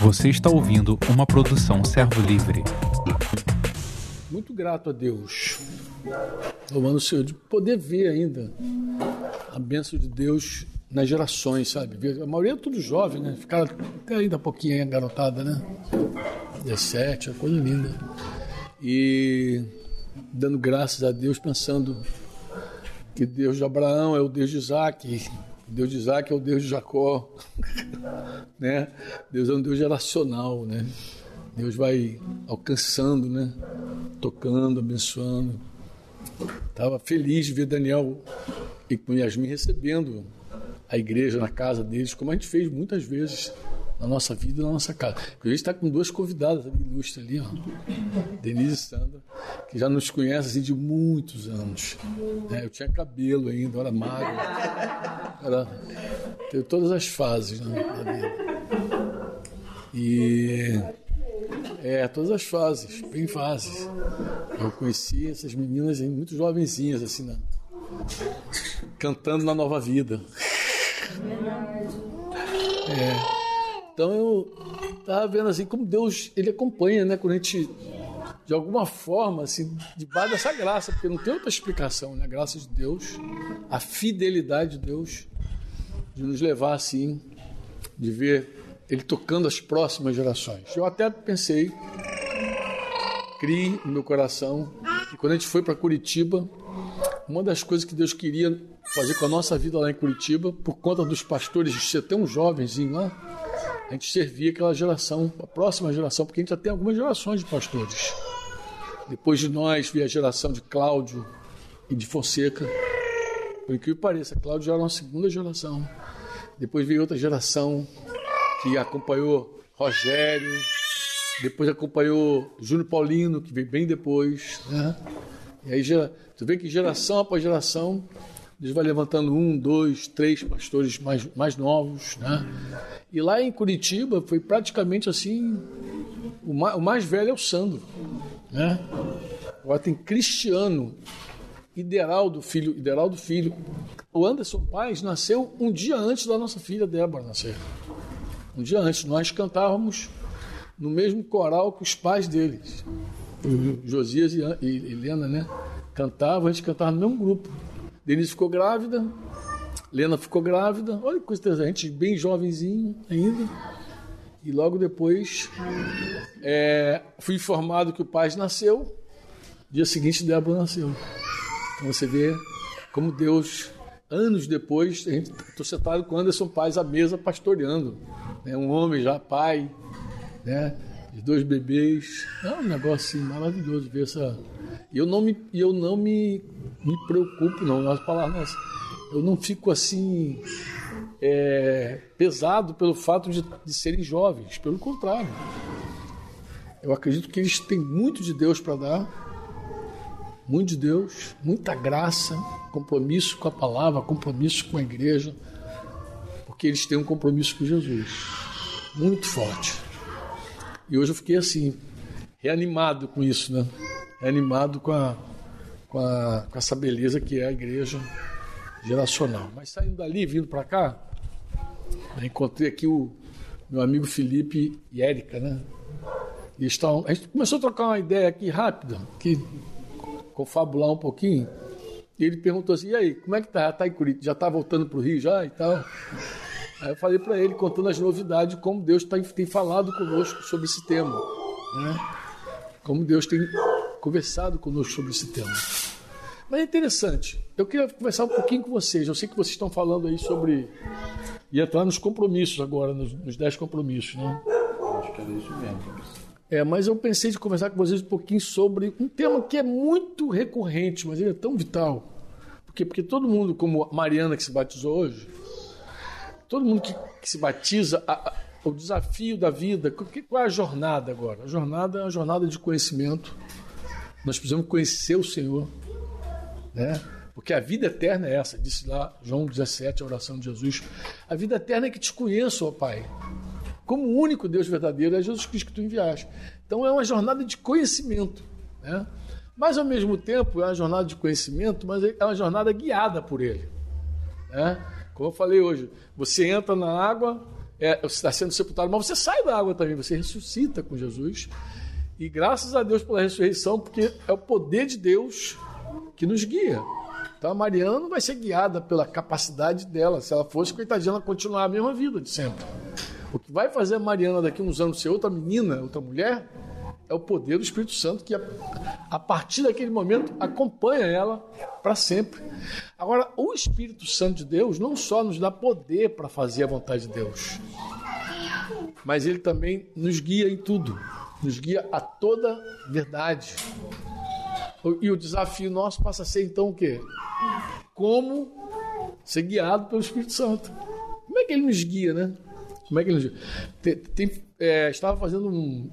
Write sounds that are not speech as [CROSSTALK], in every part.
Você está ouvindo uma produção Servo Livre. Muito grato a Deus, louvando o Senhor, de poder ver ainda a bênção de Deus nas gerações, sabe? A maioria é tudo jovem, né? Ficaram até ainda pouquinho garotada, né? 17, é coisa linda. E dando graças a Deus, pensando que Deus de Abraão é o Deus de Isaac, Deus de Isaac é o Deus de Jacó, [LAUGHS] né? Deus é um Deus geracional, né? Deus vai alcançando, né? Tocando, abençoando. Estava feliz de ver Daniel e com Yasmin recebendo a igreja na casa deles, como a gente fez muitas vezes na nossa vida na nossa casa. A gente está com duas convidadas ilustres ali, ó. Denise e Sandra, que já nos conhecem assim, de muitos anos. É, eu tinha cabelo ainda, era magro. Era, teve todas as fases né, da vida. E. É, todas as fases, bem fases. Eu conheci essas meninas muito jovenzinhas, assim, né? cantando na nova vida. É. Então eu estava vendo assim como Deus ele acompanha, né? Quando a gente de alguma forma, assim, debaixo dessa graça, porque não tem outra explicação, né? A graça de Deus, a fidelidade de Deus, de nos levar assim, de ver Ele tocando as próximas gerações. Eu até pensei, criei no meu coração, que quando a gente foi para Curitiba, uma das coisas que Deus queria fazer com a nossa vida lá em Curitiba, por conta dos pastores ser tão jovenzinho lá, a gente servia aquela geração, a próxima geração, porque a gente já tem algumas gerações de pastores. Depois de nós veio a geração de Cláudio e de Fonseca. Por incrível que pareça, Cláudio já era uma segunda geração. Depois veio outra geração que acompanhou Rogério, depois acompanhou Júnior Paulino, que veio bem depois. Né? E aí tu vê que geração após geração Deus vai levantando um, dois, três pastores mais, mais novos, né? E lá em Curitiba foi praticamente assim, o mais, o mais velho é o Sandro, né? Agora tem Cristiano, Ideraldo Filho, Ideraldo Filho. O Anderson Paz nasceu um dia antes da nossa filha Débora nascer. Um dia antes, nós cantávamos no mesmo coral que os pais deles. O Josias e Helena, né? Cantavam, a gente cantava no mesmo grupo. Denise ficou grávida, Lena ficou grávida, olha que coisa a gente bem jovenzinho ainda. E logo depois é, fui informado que o pai nasceu. Dia seguinte, Débora nasceu. Então você vê como Deus, anos depois, estou sentado com Anderson Paz à mesa pastoreando. Né? Um homem já pai, né? De dois bebês. É um negócio assim, maravilhoso ver essa. Eu não me, eu não me, me preocupo, não, nas palavras. Eu não fico assim é, pesado pelo fato de, de serem jovens, pelo contrário. Eu acredito que eles têm muito de Deus para dar, muito de Deus, muita graça, compromisso com a palavra, compromisso com a igreja, porque eles têm um compromisso com Jesus muito forte. E hoje eu fiquei assim, reanimado com isso, né? Reanimado com, a, com, a, com essa beleza que é a igreja geracional. Mas saindo dali, vindo para cá, encontrei aqui o meu amigo Felipe e Érica, né? E estão, a gente começou a trocar uma ideia aqui rápida, que confabular um pouquinho. E ele perguntou assim: e aí, como é que tá? Tá em Curitiba? Já tá voltando para o Rio já e tal? Aí eu falei para ele, contando as novidades, como Deus tá, tem falado conosco sobre esse tema. Né? Como Deus tem conversado conosco sobre esse tema. Mas é interessante. Eu queria conversar um pouquinho com vocês. Eu sei que vocês estão falando aí sobre. e entrar nos compromissos agora, nos, nos dez compromissos, né? Acho que era isso mesmo. É, mas eu pensei de conversar com vocês um pouquinho sobre um tema que é muito recorrente, mas ele é tão vital. Por quê? Porque todo mundo, como a Mariana que se batizou hoje, todo mundo que, que se batiza, a, a, o desafio da vida, qual é a jornada agora? A jornada é uma jornada de conhecimento. Nós precisamos conhecer o Senhor, né? Porque a vida eterna é essa, disse lá João 17, a oração de Jesus. A vida eterna é que te conheço, ó Pai. Como o único Deus verdadeiro é Jesus Cristo que tu enviaste. Então é uma jornada de conhecimento, né? Mas ao mesmo tempo é uma jornada de conhecimento, mas é uma jornada guiada por Ele, né? Como eu falei hoje, você entra na água, é, você está sendo sepultado, mas você sai da água também, você ressuscita com Jesus. E graças a Deus pela ressurreição, porque é o poder de Deus que nos guia. Então a Mariana não vai ser guiada pela capacidade dela. Se ela fosse, coitadinha, ela continuar a mesma vida de sempre. O que vai fazer a Mariana daqui uns anos ser outra menina, outra mulher, é o poder do Espírito Santo que, a, a partir daquele momento, acompanha ela para sempre. Agora, o Espírito Santo de Deus não só nos dá poder para fazer a vontade de Deus, mas ele também nos guia em tudo, nos guia a toda verdade. E o desafio nosso passa a ser então o quê? Como ser guiado pelo Espírito Santo. Como é que ele nos guia, né? Como é que ele nos guia? Tem, tem, é, estava fazendo um,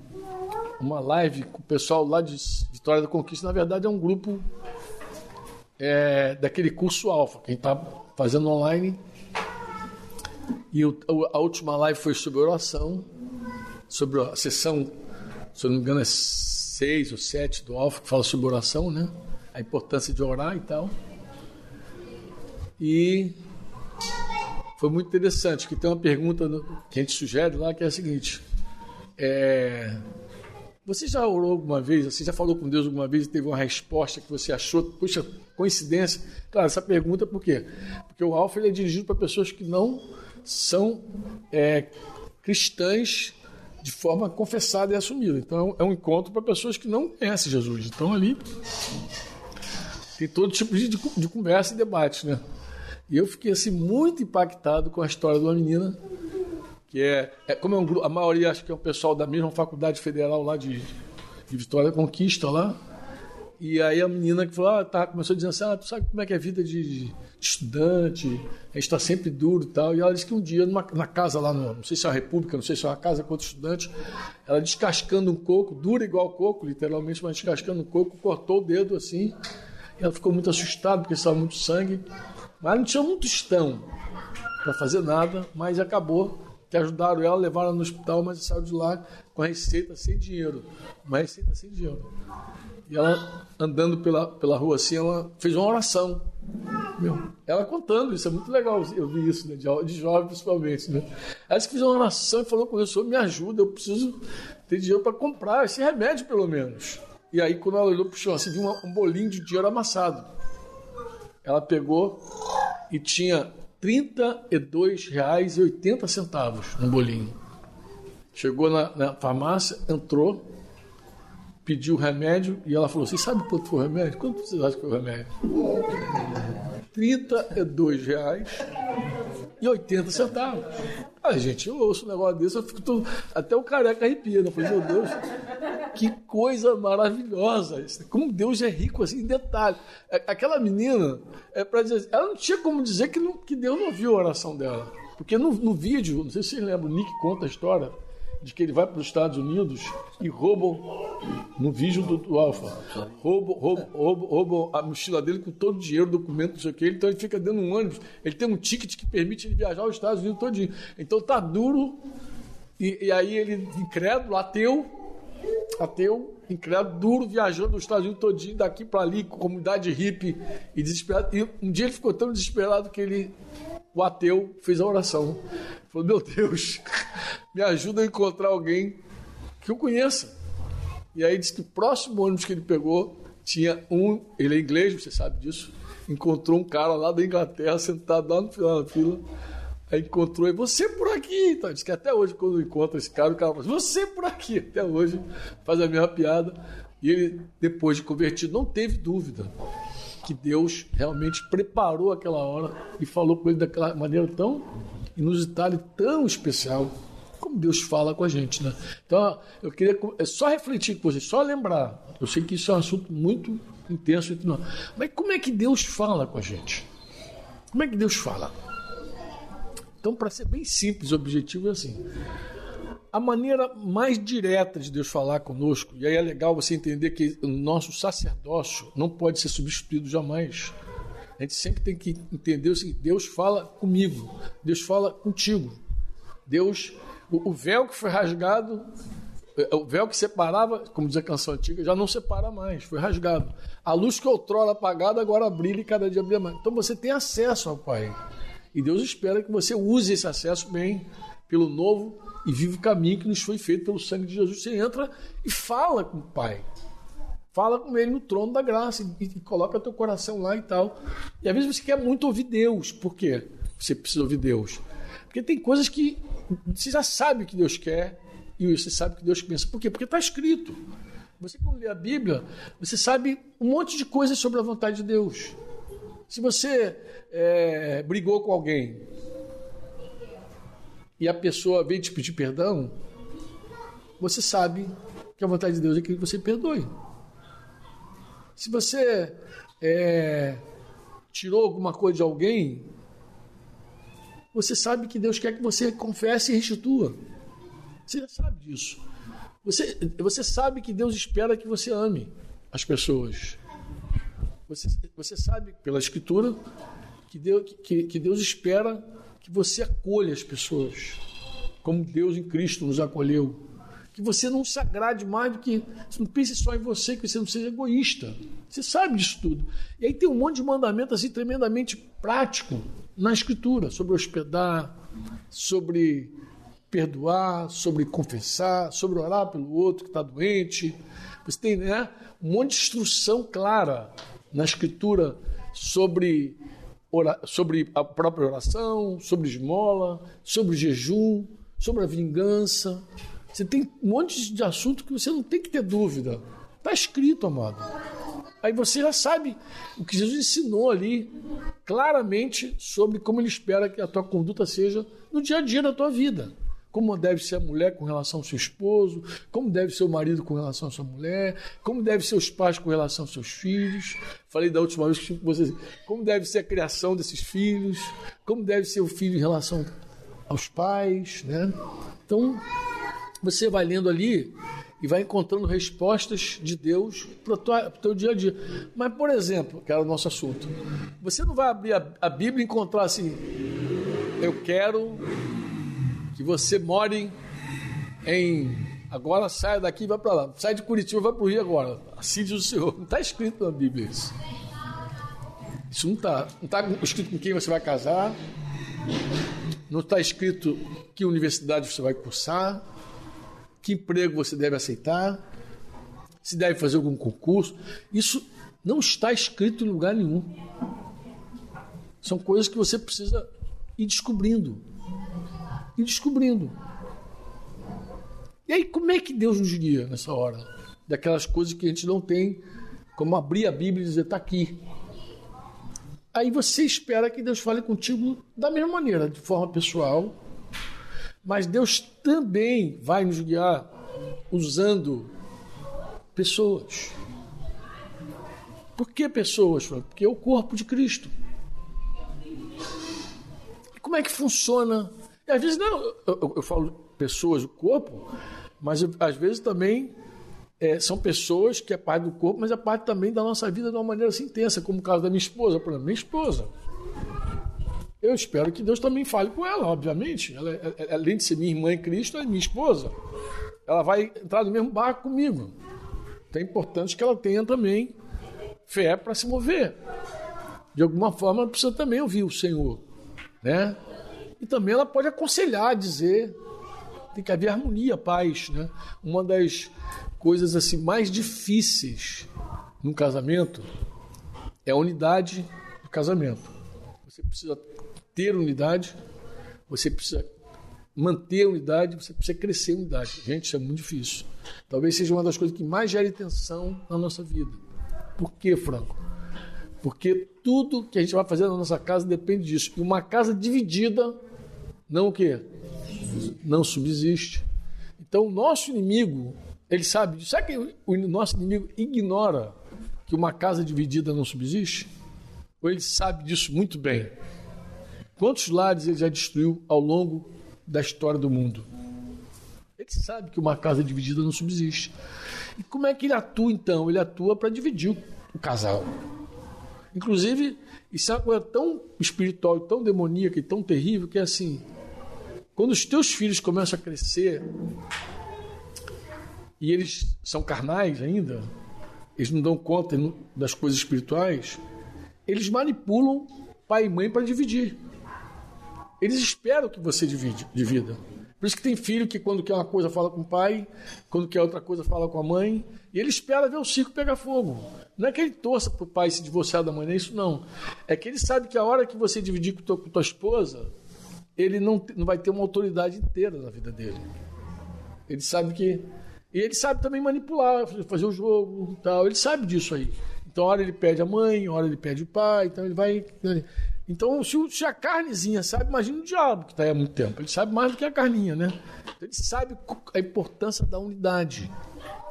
uma live com o pessoal lá de Vitória da Conquista. Na verdade, é um grupo é, daquele curso Alfa, que a gente está fazendo online. E o, a última live foi sobre oração, sobre a sessão, se eu não me engano, é seis ou sete do Alfa, que fala sobre oração, né? A importância de orar e tal. E foi muito interessante, que tem uma pergunta que a gente sugere lá, que é a seguinte. É, você já orou alguma vez, você já falou com Deus alguma vez e teve uma resposta que você achou, puxa, coincidência? Claro, essa pergunta por quê? Porque o Alfa é dirigido para pessoas que não são é, cristãs de forma confessada e assumida. Então é um encontro para pessoas que não conhecem Jesus. Então ali tem todo tipo de, de conversa e debate, né? E eu fiquei assim muito impactado com a história de uma menina que é, é como é um grupo, a maioria acho que é o pessoal da mesma faculdade federal lá de, de Vitória Conquista lá. E aí a menina que falou, ah, tá, começou dizendo assim, ah, tu sabe como é que é a vida de, de estudante, a gente está sempre duro e tal. E ela disse que um dia, numa, na casa lá, no, não sei se é uma república, não sei se é uma casa com outros estudantes, ela descascando um coco, dura igual coco, literalmente, mas descascando um coco, cortou o dedo assim. E ela ficou muito assustada, porque estava muito sangue. Mas não tinha um tostão para fazer nada, mas acabou que ajudaram ela, levaram ela no hospital, mas saiu de lá com a receita sem dinheiro. Uma receita sem dinheiro. E ela, andando pela, pela rua assim, ela fez uma oração. Meu, ela contando, isso é muito legal, eu vi isso, né, de, de jovem principalmente. Né? Ela fez uma oração e falou com Deus, Senhor, me ajuda, eu preciso ter dinheiro para comprar esse remédio, pelo menos. E aí, quando ela olhou para o chão, assim, viu um bolinho de dinheiro amassado. Ela pegou e tinha R$ 32,80 um bolinho. Chegou na, na, farmácia, entrou, pediu o remédio e ela falou: Você sabe quanto foi o remédio? Quanto você acha que foi o remédio? R$ 32,80. Ah, gente, eu ouço um negócio desse, eu fico todo, até o careca arrepia. Né? Eu falei, meu Deus, que coisa maravilhosa. Como Deus é rico assim em detalhe. É, aquela menina, é para dizer, ela não tinha como dizer que, não, que Deus não viu a oração dela. Porque no, no vídeo, não sei se vocês lembram, o Nick conta a história de que ele vai para os Estados Unidos e roubam no vídeo do, do Alfa. Roubam, roubam, roubam, roubam a mochila dele com todo o dinheiro, documento, não sei o que. Então ele fica dentro de um ônibus. Ele tem um ticket que permite ele viajar aos Estados Unidos todinho. Então tá duro. E, e aí ele, incrédulo, ateu, ateu, incrédulo, duro, viajando os Estados Unidos todinho, daqui para ali, com comunidade hippie e desesperado. E um dia ele ficou tão desesperado que ele, o ateu, fez a oração. Falou, meu Deus, [LAUGHS] me ajuda a encontrar alguém que eu conheça. E aí disse que o próximo ônibus que ele pegou tinha um, ele é inglês, você sabe disso, encontrou um cara lá da Inglaterra sentado lá no final da fila. Aí encontrou e você por aqui. Então, diz que até hoje, quando encontra esse cara, o cara fala, você por aqui. Até hoje faz a mesma piada. E ele, depois de convertido, não teve dúvida que Deus realmente preparou aquela hora e falou com ele daquela maneira tão inusitada e tão especial como Deus fala com a gente, né? Então, eu queria é só refletir com vocês, só lembrar. Eu sei que isso é um assunto muito intenso, mas como é que Deus fala com a gente? Como é que Deus fala? Então, para ser bem simples, o objetivo é assim. A maneira mais direta de Deus falar conosco, e aí é legal você entender que o nosso sacerdócio não pode ser substituído jamais. A gente sempre tem que entender o seguinte: Deus fala comigo, Deus fala contigo. Deus o, véu que foi rasgado, é, o véu que separava, como diz a canção antiga, já não separa mais, foi rasgado. A luz que outrora apagada agora brilha e cada dia brilha mais. Então você tem acesso ao Pai. E Deus espera que você use esse acesso bem, pelo novo e vivo caminho que nos foi feito pelo sangue de Jesus. Você entra e fala com o Pai. Fala com ele no trono da graça e, e coloca teu coração lá e tal. E às vezes você quer muito ouvir Deus. Por quê? Você precisa ouvir Deus. Porque tem coisas que você já sabe que Deus quer e você sabe que Deus pensa. Por quê? Porque está escrito. Você, quando lê a Bíblia, você sabe um monte de coisas sobre a vontade de Deus. Se você é, brigou com alguém e a pessoa veio te pedir perdão, você sabe que a vontade de Deus é que você perdoe. Se você é, tirou alguma coisa de alguém, você sabe que Deus quer que você confesse e restitua. Você já sabe disso. Você, você sabe que Deus espera que você ame as pessoas. Você, você sabe pela Escritura que Deus, que, que Deus espera que você acolha as pessoas, como Deus em Cristo nos acolheu. Que você não se agrade mais do que. Não pense só em você, que você não seja egoísta. Você sabe disso tudo. E aí tem um monte de mandamento assim tremendamente prático na Escritura sobre hospedar, sobre perdoar, sobre confessar, sobre orar pelo outro que está doente. Você tem né, um monte de instrução clara na Escritura sobre, sobre a própria oração, sobre esmola, sobre jejum, sobre a vingança. Você tem um monte de assunto que você não tem que ter dúvida. Está escrito, amado. Aí você já sabe o que Jesus ensinou ali claramente sobre como ele espera que a tua conduta seja no dia a dia da tua vida como deve ser a mulher com relação ao seu esposo, como deve ser o marido com relação à sua mulher, como deve ser os pais com relação aos seus filhos. Falei da última vez que vocês, como deve ser a criação desses filhos, como deve ser o filho em relação aos pais, né? Então, você vai lendo ali e vai encontrando respostas de Deus para o teu dia a dia. Mas, por exemplo, que era o nosso assunto, você não vai abrir a, a Bíblia e encontrar assim, eu quero que você more em. Agora saia daqui e vai para lá. Sai de Curitiba vai para o Rio agora. Assim diz o Senhor. Não está escrito na Bíblia isso. Isso não está. Não está escrito com quem você vai casar. Não está escrito que universidade você vai cursar. Que emprego você deve aceitar. Se deve fazer algum concurso. Isso não está escrito em lugar nenhum. São coisas que você precisa ir descobrindo e descobrindo. E aí, como é que Deus nos guia nessa hora? Daquelas coisas que a gente não tem, como abrir a Bíblia e dizer, está aqui. Aí você espera que Deus fale contigo da mesma maneira, de forma pessoal, mas Deus também vai nos guiar usando pessoas. Por que pessoas? Porque é o corpo de Cristo. E como é que funciona e às vezes, não, eu, eu falo pessoas, o corpo, mas eu, às vezes também é, são pessoas que é parte do corpo, mas é parte também da nossa vida de uma maneira assim intensa, como o caso da minha esposa, por exemplo, minha esposa. Eu espero que Deus também fale com ela, obviamente. Ela, ela, é, é, além de ser minha irmã em Cristo, é minha esposa. Ela vai entrar no mesmo barco comigo. Então é importante que ela tenha também fé para se mover. De alguma forma, ela precisa também ouvir o Senhor. Né? E também ela pode aconselhar, dizer. Tem que haver harmonia, paz. Né? Uma das coisas assim mais difíceis num casamento é a unidade do casamento. Você precisa ter unidade, você precisa manter a unidade, você precisa crescer a unidade. Gente, isso é muito difícil. Talvez seja uma das coisas que mais gere tensão na nossa vida. Por quê, Franco? Porque tudo que a gente vai fazer na nossa casa depende disso. E uma casa dividida não o quê? Não subsiste. Então, o nosso inimigo, ele sabe disso. Sabe que o nosso inimigo ignora que uma casa dividida não subsiste? Ou ele sabe disso muito bem? Quantos lares ele já destruiu ao longo da história do mundo? Ele sabe que uma casa dividida não subsiste. E como é que ele atua então? Ele atua para dividir o casal. Inclusive, isso é uma coisa tão espiritual, tão demoníaca e tão terrível que é assim: quando os teus filhos começam a crescer e eles são carnais ainda, eles não dão conta das coisas espirituais, eles manipulam pai e mãe para dividir. Eles esperam que você divide, divida. Por isso que tem filho que quando quer uma coisa fala com o pai, quando quer outra coisa fala com a mãe, e ele espera ver o circo pegar fogo. Não é que ele torça para o pai se divorciar da mãe, não é isso não. É que ele sabe que a hora que você dividir com, tua, com tua esposa, ele não, não vai ter uma autoridade inteira na vida dele. Ele sabe que. E ele sabe também manipular, fazer o jogo tal. Ele sabe disso aí. Então, hora ele pede a mãe, hora ele pede o pai, então ele vai. Então, se, se a carnezinha sabe, imagina o diabo que está aí há muito tempo. Ele sabe mais do que a carninha, né? Então, ele sabe a importância da unidade.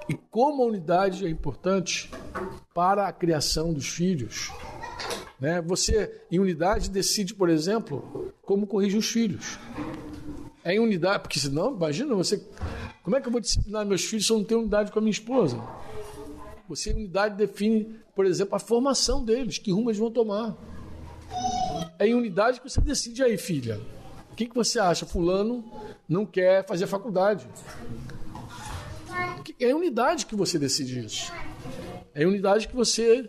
E como a unidade é importante para a criação dos filhos. Né? Você, em unidade, decide, por exemplo, como corrigir os filhos. É em unidade, porque senão, imagina você. Como é que eu vou disciplinar meus filhos se eu não tenho unidade com a minha esposa? Você, em unidade, define, por exemplo, a formação deles, que rumo eles vão tomar. É em unidade que você decide aí, filha. O que, que você acha? Fulano não quer fazer faculdade. É em unidade que você decide isso. É em unidade que você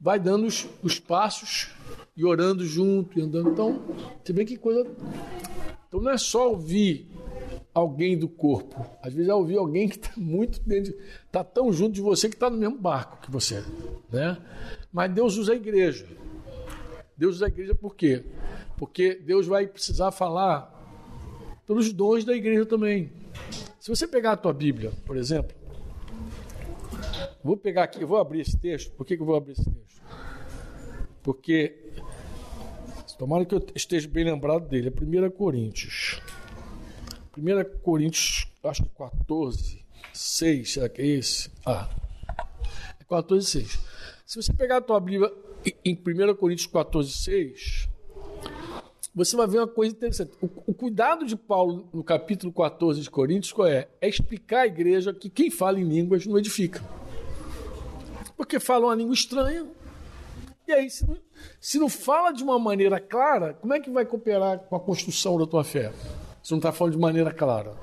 vai dando os, os passos e orando junto e andando. Então, você vê que coisa. Então não é só ouvir alguém do corpo. Às vezes é ouvir alguém que está muito dentro, está tão junto de você que está no mesmo barco que você, né? Mas Deus usa a igreja. Deus usa a igreja por quê? Porque Deus vai precisar falar pelos dons da igreja também. Se você pegar a tua Bíblia, por exemplo, vou pegar aqui, vou abrir esse texto. Por que, que eu vou abrir esse texto? Porque, tomara que eu esteja bem lembrado dele, é 1 Coríntios. 1 Coríntios, acho que 14, 6, será que é esse? Ah, é 14, 6. Se você pegar a tua Bíblia em 1 Coríntios 14, 6, você vai ver uma coisa interessante. O, o, cuidado de Paulo no capítulo 14 de Coríntios qual é? É explicar à igreja que quem fala em línguas não edifica. Porque fala uma língua estranha. E aí, se não, se não fala de uma maneira clara, como é que vai cooperar com a construção da tua fé? Se não está falando de maneira clara.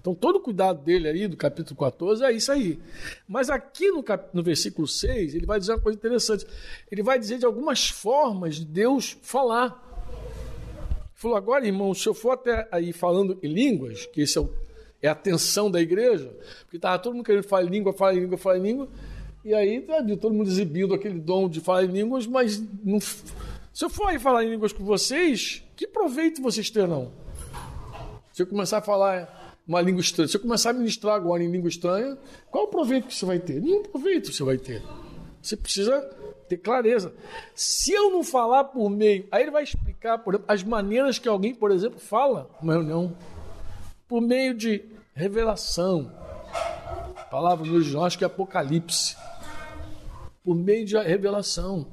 Então, todo o cuidado dele aí, do capítulo 14, é isso aí. Mas aqui no, cap... no versículo 6, ele vai dizer uma coisa interessante. Ele vai dizer de algumas formas de Deus falar. Ele falou, agora, irmão, se eu for até aí falando em línguas, que esse é, o... é a atenção da igreja, porque estava todo mundo querendo falar em língua, falar em língua, falar em língua, e aí tá, todo mundo exibindo aquele dom de falar em línguas, mas não... se eu for aí falar em línguas com vocês, que proveito vocês terão? Se eu começar a falar uma língua estranha. Se eu começar a ministrar agora em língua estranha, qual o proveito que você vai ter? Nenhum proveito você vai ter. Você precisa ter clareza. Se eu não falar por meio, aí ele vai explicar, por exemplo, as maneiras que alguém, por exemplo, fala numa reunião. Por meio de revelação. Palavra no original acho que é Apocalipse. Por meio de revelação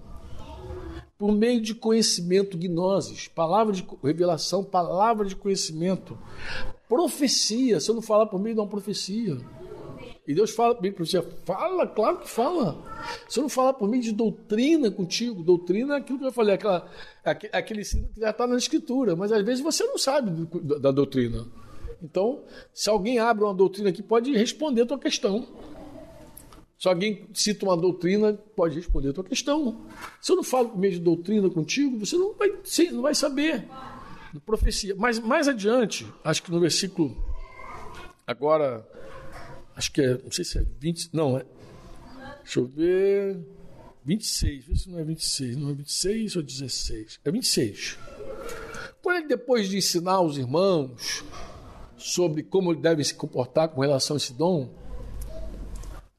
por meio de conhecimento, gnoses, palavra de revelação, palavra de conhecimento, profecia. Se eu não falar por meio de uma profecia, e Deus fala de profecia, fala, claro que fala. Se eu não falar por meio de doutrina contigo, doutrina é aquilo que eu falei, aquela, aquele ensino que já está na escritura, mas às vezes você não sabe da doutrina. Então, se alguém abre uma doutrina aqui, pode responder a tua questão. Se alguém cita uma doutrina, pode responder a tua questão. Se eu não falo por meio de doutrina contigo, você não vai, não vai saber. Profecia. Mas mais adiante, acho que no versículo. Agora. Acho que é. Não sei se é 20. Não, é. Deixa eu ver. 26. Vê se não é 26. Não é 26 ou 16? É 26. Quando ele, depois de ensinar os irmãos sobre como devem se comportar com relação a esse dom,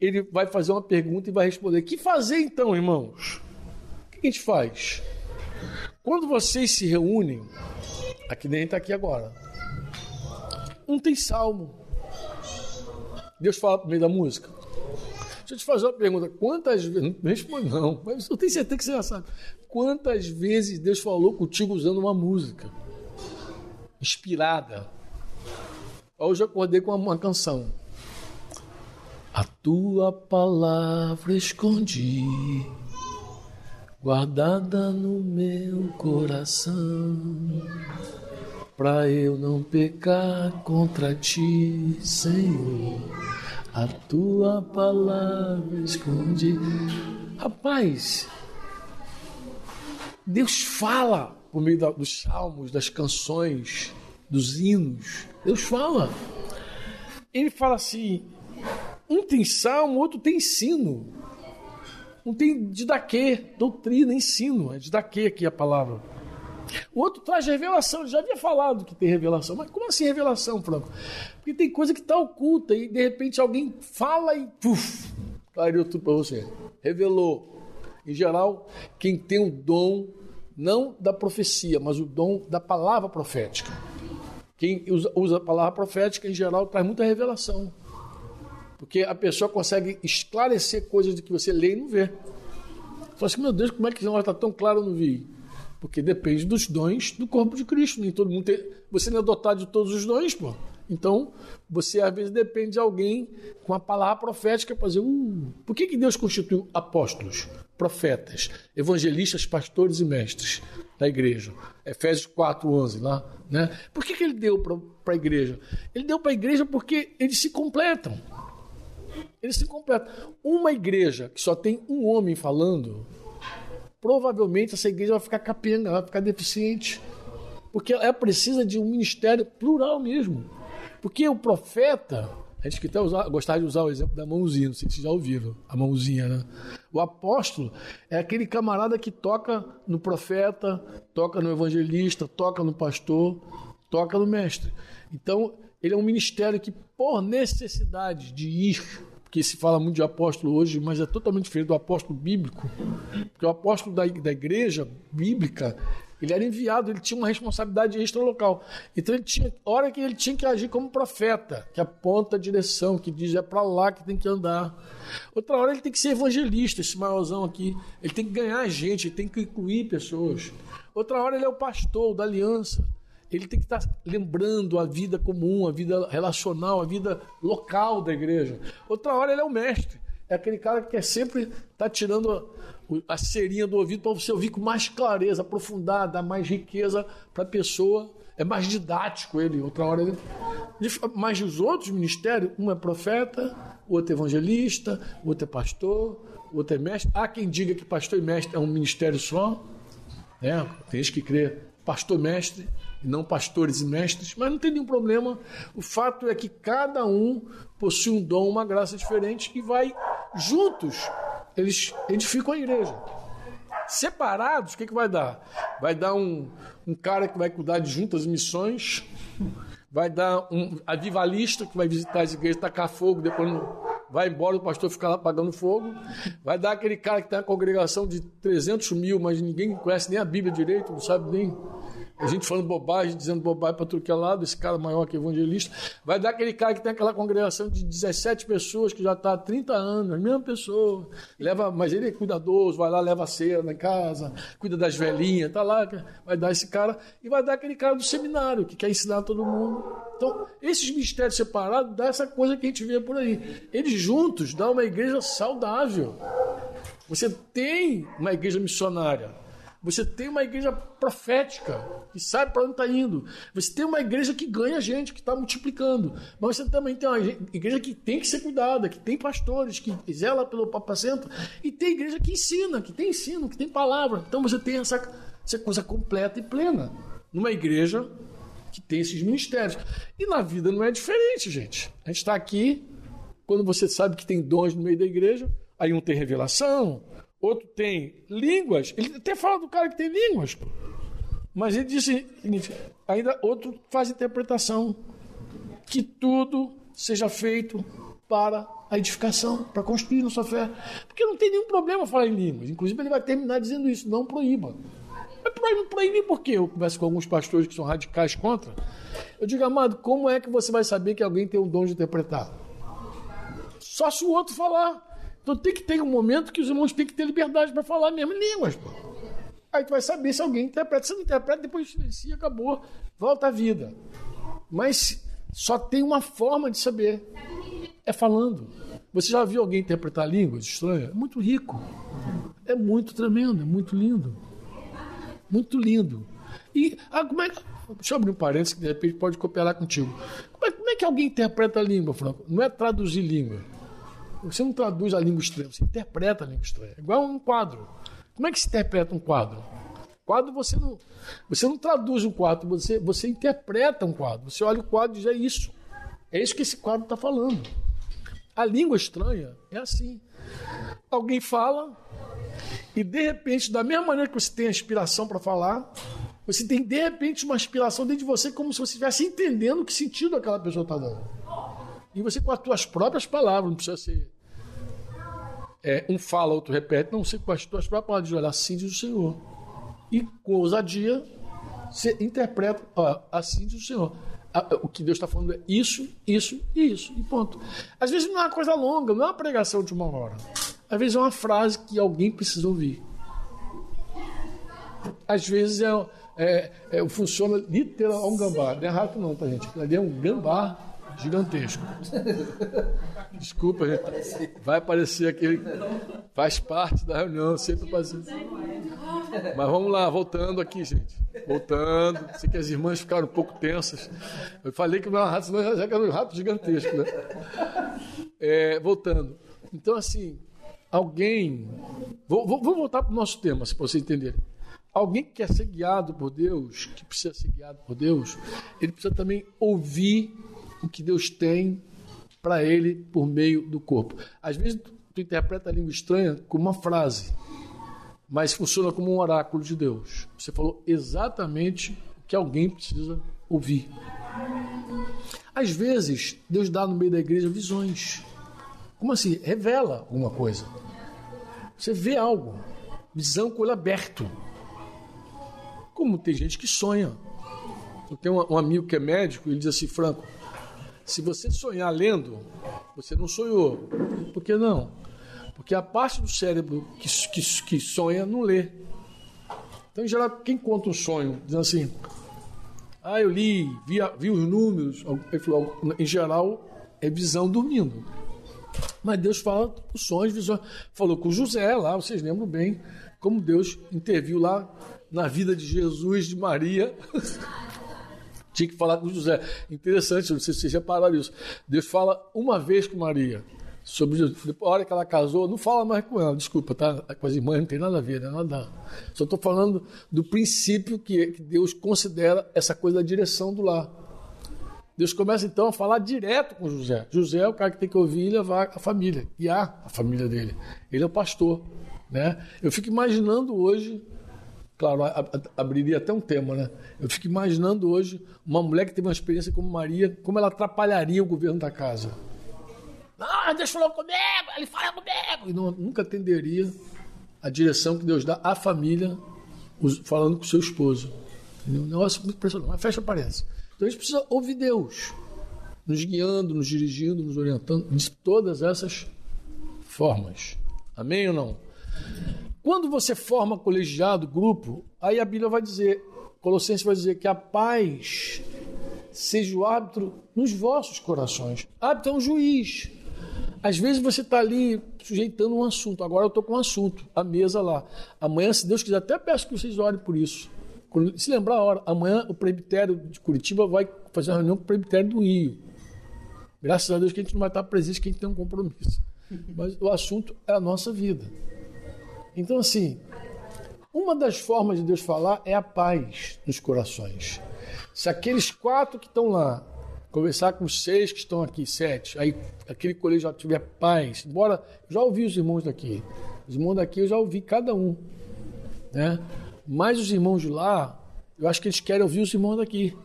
ele vai fazer uma pergunta e vai responder: Que fazer então, irmãos? O que a gente faz? Quando vocês se reúnem, aqui nem está aqui agora, não tem salmo. Deus fala por meio da música. Deixa eu te fazer uma pergunta: quantas vezes. Não responde, não, mas eu tenho certeza que você já sabe. Quantas vezes Deus falou contigo usando uma música inspirada? Hoje eu acordei com uma canção. A tua palavra escondi, guardada no meu coração, para eu não pecar contra ti, Senhor. A tua palavra escondi. Rapaz, Deus fala por meio dos salmos, das canções, dos hinos. Deus fala. Ele fala assim: um tem salmo, outro tem ensino. Um tem didaquê, doutrina, ensino. É didaquê aqui a palavra. O outro traz revelação. Ele já havia falado que tem revelação. Mas como assim revelação, Franco? Porque tem coisa que está oculta e de repente alguém fala e puf, clareou tudo para você. Revelou. Em geral, quem tem o dom, não da profecia, mas o dom da palavra profética. Quem usa, usa a palavra profética, em geral, traz muita revelação. Porque a pessoa consegue esclarecer coisas que você lê e não vê. Fala assim, meu Deus, como é que não está tão claro eu não vi? Porque depende dos dons do corpo de Cristo. Nem todo mundo tem. Você não é dotado de todos os dons, pô. Então, você às vezes depende de alguém com a palavra profética para dizer, uh, por que, que Deus constituiu apóstolos, profetas, evangelistas, pastores e mestres da igreja? Efésios 4:11 lá, né? Por que, que ele deu para a igreja? Ele deu para a igreja porque eles se completam. Eles se completam. Uma igreja que só tem um homem falando, provavelmente essa igreja vai ficar capenga, vai ficar deficiente. Porque ela precisa de um ministério plural mesmo. Porque o profeta, a gente até usar, gostar de usar o exemplo da mãozinha, não sei se vocês já ouviram, a mãozinha, né? O apóstolo é aquele camarada que toca no profeta, toca no evangelista, toca no pastor, toca no mestre. Então, ele é um ministério que, por necessidade de ir, porque se fala muito de apóstolo hoje, mas é totalmente diferente do apóstolo bíblico, porque o apóstolo da, da igreja bíblica ele era enviado, ele tinha uma responsabilidade extra local. Então ele tinha hora que ele tinha que agir como profeta, que aponta a direção, que diz é para lá que tem que andar. Outra hora ele tem que ser evangelista, esse maiorzão aqui. Ele tem que ganhar gente, ele tem que incluir pessoas. Outra hora ele é o pastor da aliança. Ele tem que estar lembrando a vida comum, a vida relacional, a vida local da igreja. Outra hora ele é o mestre. É aquele cara que quer sempre tá tirando a serinha do ouvido para você ouvir com mais clareza, aprofundar, dar mais riqueza para a pessoa. É mais didático ele, outra hora ele. Mas os outros ministérios, um é profeta, o outro é evangelista, o outro é pastor, o outro é mestre. Há quem diga que pastor e mestre é um ministério só. Né? Tem que crê pastor-mestre e não pastores e mestres, mas não tem nenhum problema. O fato é que cada um possui um dom, uma graça diferente e vai juntos eles edificam a igreja. Separados, o que, que vai dar? Vai dar um, um cara que vai cuidar de juntas missões, vai dar um avivalista que vai visitar as igrejas, tacar fogo, depois vai embora, o pastor fica lá apagando fogo. Vai dar aquele cara que tem uma congregação de 300 mil, mas ninguém conhece nem a Bíblia direito, não sabe nem a gente falando bobagem, dizendo bobagem para tudo que é lado, esse cara maior que evangelista. Vai dar aquele cara que tem aquela congregação de 17 pessoas que já está há 30 anos, a mesma pessoa. Leva, mas ele é cuidadoso, vai lá, leva a cera na casa, cuida das velhinhas, tá lá, vai dar esse cara. E vai dar aquele cara do seminário, que quer ensinar todo mundo. Então, esses mistérios separados dá essa coisa que a gente vê por aí. Eles juntos dão uma igreja saudável. Você tem uma igreja missionária. Você tem uma igreja profética, que sabe para onde está indo. Você tem uma igreja que ganha gente, que está multiplicando. Mas você também tem uma igreja que tem que ser cuidada, que tem pastores, que zela pelo papacento. E tem igreja que ensina, que tem ensino, que tem palavra. Então você tem essa, essa coisa completa e plena. Numa igreja que tem esses ministérios. E na vida não é diferente, gente. A gente está aqui, quando você sabe que tem dons no meio da igreja, aí um tem revelação, outro tem línguas. Ele até fala do cara que tem línguas. Mas ele disse ainda outro faz interpretação que tudo seja feito para a edificação, para construir na sua fé. Porque não tem nenhum problema falar em línguas. Inclusive, ele vai terminar dizendo isso: não proíba. Mas proíbe, proíbe por quê? Eu converso com alguns pastores que são radicais contra. Eu digo, amado, como é que você vai saber que alguém tem o dom de interpretar? Só se o outro falar. Então tem que ter um momento que os irmãos têm que ter liberdade para falar mesmo em línguas. Pô. Aí tu vai saber se alguém interpreta. Se não interpreta, depois silencia, acabou. Volta à vida. Mas só tem uma forma de saber. É falando. Você já viu alguém interpretar línguas estranhas? É muito rico. É muito tremendo, é muito lindo. Muito lindo. E ah, como é, deixa eu abrir um parênteses que de repente pode cooperar contigo. Como é, como é que alguém interpreta a língua, Franco? Não é traduzir língua. Você não traduz a língua estranha, você interpreta a língua estranha. É igual um quadro. Como é que se interpreta um quadro? Quadro você não, você não traduz um quadro, você, você interpreta um quadro. Você olha o quadro e diz, é isso. É isso que esse quadro está falando. A língua estranha é assim. Alguém fala e de repente, da mesma maneira que você tem a inspiração para falar, você tem de repente uma inspiração dentro de você como se você estivesse entendendo que sentido aquela pessoa está dando. E você com as suas próprias palavras, não precisa ser é, um fala, outro repete, não, você com as suas próprias palavras, olha, assim diz o Senhor. E com ousadia, você interpreta, ó, assim diz o Senhor o que Deus está falando é isso, isso e isso, e ponto. Às vezes não é uma coisa longa, não é uma pregação de uma hora. Às vezes é uma frase que alguém precisa ouvir. Às vezes é, é, é funciona literal um gambá. Não é rato não, tá gente? Ali é um gambá gigantesco. Desculpa, gente. Vai aparecer aquele. Faz parte da reunião, sempre faz Mas vamos lá, voltando aqui, gente. Voltando. Sei que as irmãs ficaram um pouco tensas. Eu falei que não era rato, senão já era um rato gigantesco, né? É, voltando. Então, assim, alguém. Vou, vou, vou voltar para o nosso tema, se vocês entenderem. Alguém que quer ser guiado por Deus, que precisa ser guiado por Deus, ele precisa também ouvir o que Deus tem para ele por meio do corpo. Às vezes tu, interpreta a língua estranha como uma frase, mas funciona como um oráculo de Deus. Você falou exatamente o que alguém precisa ouvir. Às vezes, Deus dá no meio da igreja visões. Como assim? Revela alguma coisa. Você vê algo. Visão com olho aberto. Como tem gente que sonha. Eu tenho um amigo que é médico, ele diz assim, Franco, se você sonhar lendo, você não sonhou. Por que não? Porque a parte do cérebro que, que, que sonha não lê. Então, em geral, quem conta um sonho, dizendo assim, ah, eu li, vi, vi os números, em geral, é visão dormindo. Mas Deus fala os sonhos, visões. Falou com José lá, vocês lembram bem como Deus interviu lá na vida de Jesus, de Maria. [LAUGHS] Tinha que falar com José. Interessante, não sei se vocês repararam isso. Deus fala uma vez com Maria. Sobre depois, a hora que ela casou, não fala mais com ela, desculpa, tá? Com as irmãs não tem nada a ver, né? Nada. Só estou falando do princípio que, que Deus considera essa coisa da direção do lar. Deus começa então a falar direto com José. José é o cara que tem que ouvir e levar a família, guiar a família dele. Ele é o pastor. Né? Eu fico imaginando hoje Claro, abriria até um tema, né? Eu fico imaginando hoje uma mulher que teve uma experiência como Maria, como ela atrapalharia o governo da casa. Ah, Deus falou comigo, ele fala comigo. E não, nunca atenderia a direção que Deus dá à família, falando com o seu esposo. Um negócio muito impressionante, mas fecha aparece. Então a gente precisa ouvir Deus, nos guiando, nos dirigindo, nos orientando, de todas essas formas. Amém ou não? Quando você forma colegiado, grupo, aí a Bíblia vai dizer, Colossenses vai dizer que a paz seja o árbitro nos vossos corações. Árbitro é um juiz. Às vezes você está ali sujeitando um assunto. Agora eu estou com um assunto, a mesa lá. Amanhã, se Deus quiser, até peço que vocês orem por isso. Se lembrar a hora, amanhã o presbitério de Curitiba vai fazer uma reunião com o presbitério do Rio. Graças a Deus que a gente não vai estar presente, que a gente tem um compromisso. Mas o assunto é a nossa vida. Então, assim, uma das formas de Deus falar é a paz nos corações. Se aqueles quatro que estão lá conversar com os seis que estão aqui, sete, aí aquele colégio já tiver paz, embora já ouvi os irmãos daqui, os irmãos daqui eu já ouvi cada um, né? Mas os irmãos de lá, eu acho que eles querem ouvir os irmãos daqui.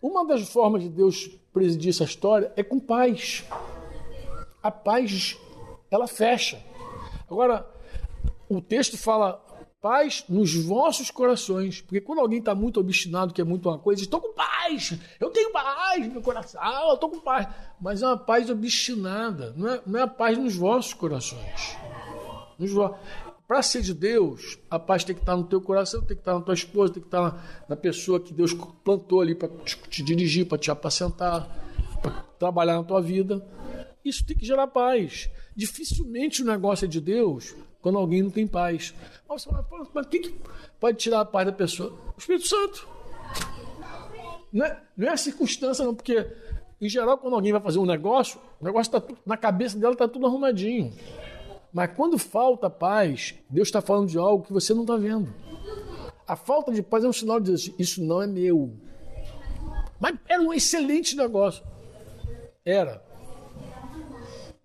Uma das formas de Deus presidir essa história é com paz. A paz, ela fecha. Agora, o texto fala paz nos vossos corações. Porque quando alguém está muito obstinado, que é muito uma coisa, estou com paz, eu tenho paz no meu coração, eu estou com paz. Mas é uma paz obstinada, não é, não é a paz nos vossos corações. Para ser de Deus, a paz tem que estar no teu coração, tem que estar na tua esposa, tem que estar na, na pessoa que Deus plantou ali para te, te dirigir, para te apacentar, para trabalhar na tua vida. Isso tem que gerar paz. Dificilmente o negócio é de Deus quando alguém não tem paz. Mas, mas quem que pode tirar a paz da pessoa? O Espírito Santo. Não é, não é a circunstância, não, porque, em geral, quando alguém vai fazer um negócio, o negócio está na cabeça dela está tudo arrumadinho. Mas quando falta paz, Deus está falando de algo que você não está vendo. A falta de paz é um sinal de dizer, isso não é meu. Mas era um excelente negócio. Era.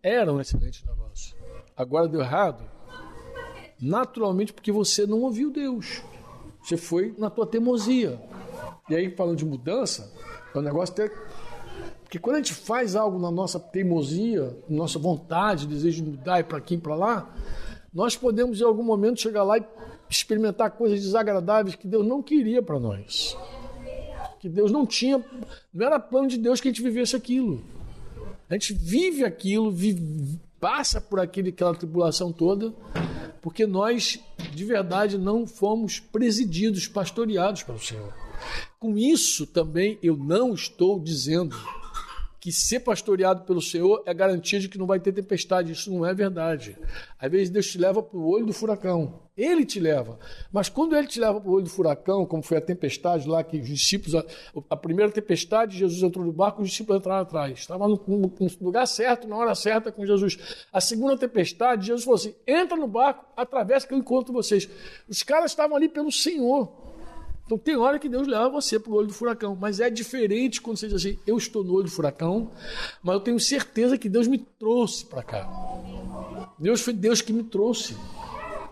Era um excelente negócio. Agora deu errado? Naturalmente porque você não ouviu Deus. Você foi na tua teimosia. E aí, falando de mudança, é um negócio até. Porque quando a gente faz algo na nossa teimosia, nossa vontade, desejo de mudar e para aqui e para lá, nós podemos em algum momento chegar lá e experimentar coisas desagradáveis que Deus não queria para nós. Que Deus não tinha, não era plano de Deus que a gente vivesse aquilo. A gente vive aquilo, vive, passa por aquele, aquela tribulação toda, porque nós, de verdade, não fomos presididos, pastoreados pelo Senhor. Com isso também eu não estou dizendo que ser pastoreado pelo Senhor é garantia de que não vai ter tempestade. Isso não é verdade. Às vezes Deus te leva para o olho do furacão. Ele te leva. Mas quando ele te leva para o olho do furacão, como foi a tempestade lá, que os discípulos. A, a primeira tempestade, Jesus entrou no barco, os discípulos entraram atrás. Estava no, no, lugar certo, na hora certa com Jesus. A segunda tempestade, Jesus falou assim: entra no barco, atravessa que eu encontro vocês. Os caras estavam ali pelo Senhor. Então tem hora que Deus leva você para o olho do furacão, mas é diferente quando você diz assim: eu estou no olho do furacão, mas eu tenho certeza que Deus me trouxe para cá. Deus foi Deus que me trouxe.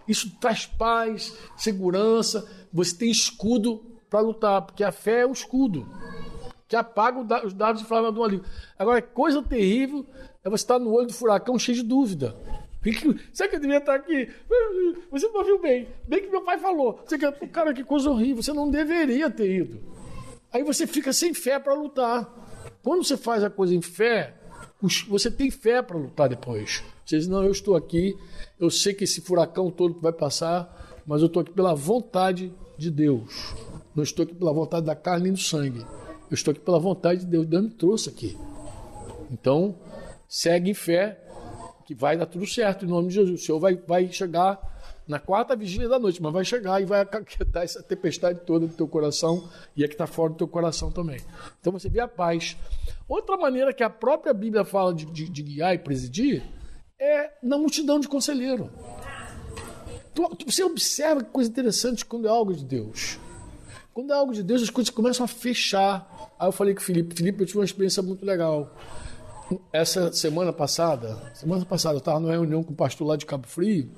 Isso traz paz, segurança. Você tem escudo para lutar, porque a fé é o escudo que apaga os dados inflamados ali. Agora, coisa terrível é você estar no olho do furacão cheio de dúvida. Será que eu devia estar aqui? Você não ouviu bem. Bem que meu pai falou. Você quer, cara, que coisa horrível. Você não deveria ter ido. Aí você fica sem fé para lutar. Quando você faz a coisa em fé, você tem fé para lutar depois. Você diz, não, eu estou aqui, eu sei que esse furacão todo vai passar, mas eu estou aqui pela vontade de Deus. Não estou aqui pela vontade da carne nem do sangue. Eu estou aqui pela vontade de Deus. Deus me trouxe aqui. Então, segue em fé que vai dar tudo certo em nome de Jesus. O Senhor vai, vai chegar na quarta vigília da noite, mas vai chegar e vai acaquetar essa tempestade toda do teu coração e é que está fora do teu coração também. Então você vê a paz. Outra maneira que a própria Bíblia fala de, de, de guiar e presidir é na multidão de conselheiro. Você observa que coisa interessante quando é algo de Deus. Quando é algo de Deus, as coisas começam a fechar. Aí eu falei com o Felipe, Felipe, eu tive uma experiência muito legal essa semana passada, semana passada eu estava numa reunião com o pastor lá de Cabo Frio,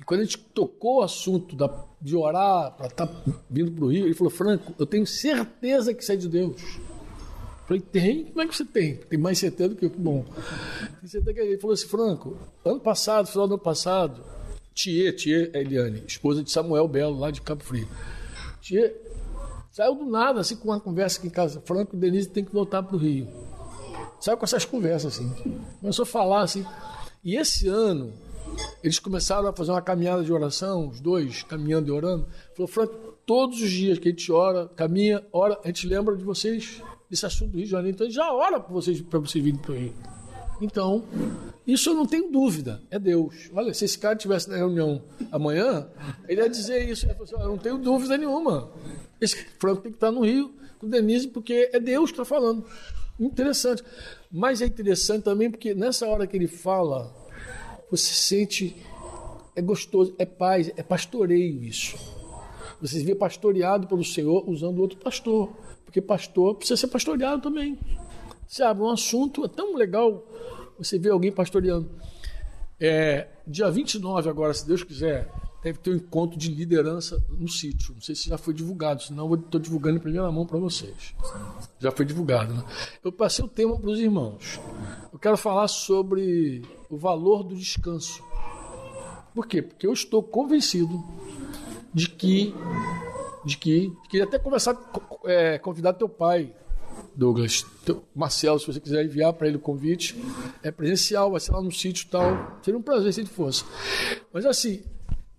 e quando a gente tocou o assunto da, de orar para estar tá vindo para o Rio, ele falou, Franco, eu tenho certeza que isso é de Deus. Eu falei, tem? Como é que você tem? Tem mais certeza do que eu, bom. Ele falou assim, Franco, ano passado, final do ano passado, Tia, Tia Eliane, esposa de Samuel Belo, lá de Cabo Frio. Tia saiu do nada, assim, com uma conversa aqui em casa. Franco e Denise tem que voltar para o Rio. Saiu com essas conversas assim. Começou a falar assim. E esse ano, eles começaram a fazer uma caminhada de oração, os dois, caminhando e orando. Falou, Frank, todos os dias que a gente ora, caminha, ora, a gente lembra de vocês, desse assunto do Rio de Janeiro. Então a gente já ora para vocês, para vocês virem para o Rio. Então, isso eu não tenho dúvida, é Deus. Olha, se esse cara estivesse na reunião amanhã, ele ia dizer isso. Ele falou assim, eu não tenho dúvida nenhuma. Esse Franco tem que estar no Rio com Denise, porque é Deus que está falando. Interessante. Mas é interessante também porque nessa hora que ele fala, você sente. É gostoso, é paz, é pastoreio isso. Você se vê pastoreado pelo Senhor usando outro pastor. Porque pastor precisa ser pastoreado também. Sabe, um assunto é tão legal você ver alguém pastoreando. É, dia 29 agora, se Deus quiser, deve ter um encontro de liderança no sítio. Não sei se já foi divulgado, senão eu estou divulgando em primeira mão para vocês. Já foi divulgado. Né? Eu passei o tema para os irmãos. Eu quero falar sobre o valor do descanso. Por quê? Porque eu estou convencido de que. De que. Queria até conversar, é, convidar teu pai, Douglas. Teu, Marcelo, se você quiser enviar para ele o convite. É presencial, vai ser lá no sítio e tal. Seria um prazer se ele fosse. Mas assim,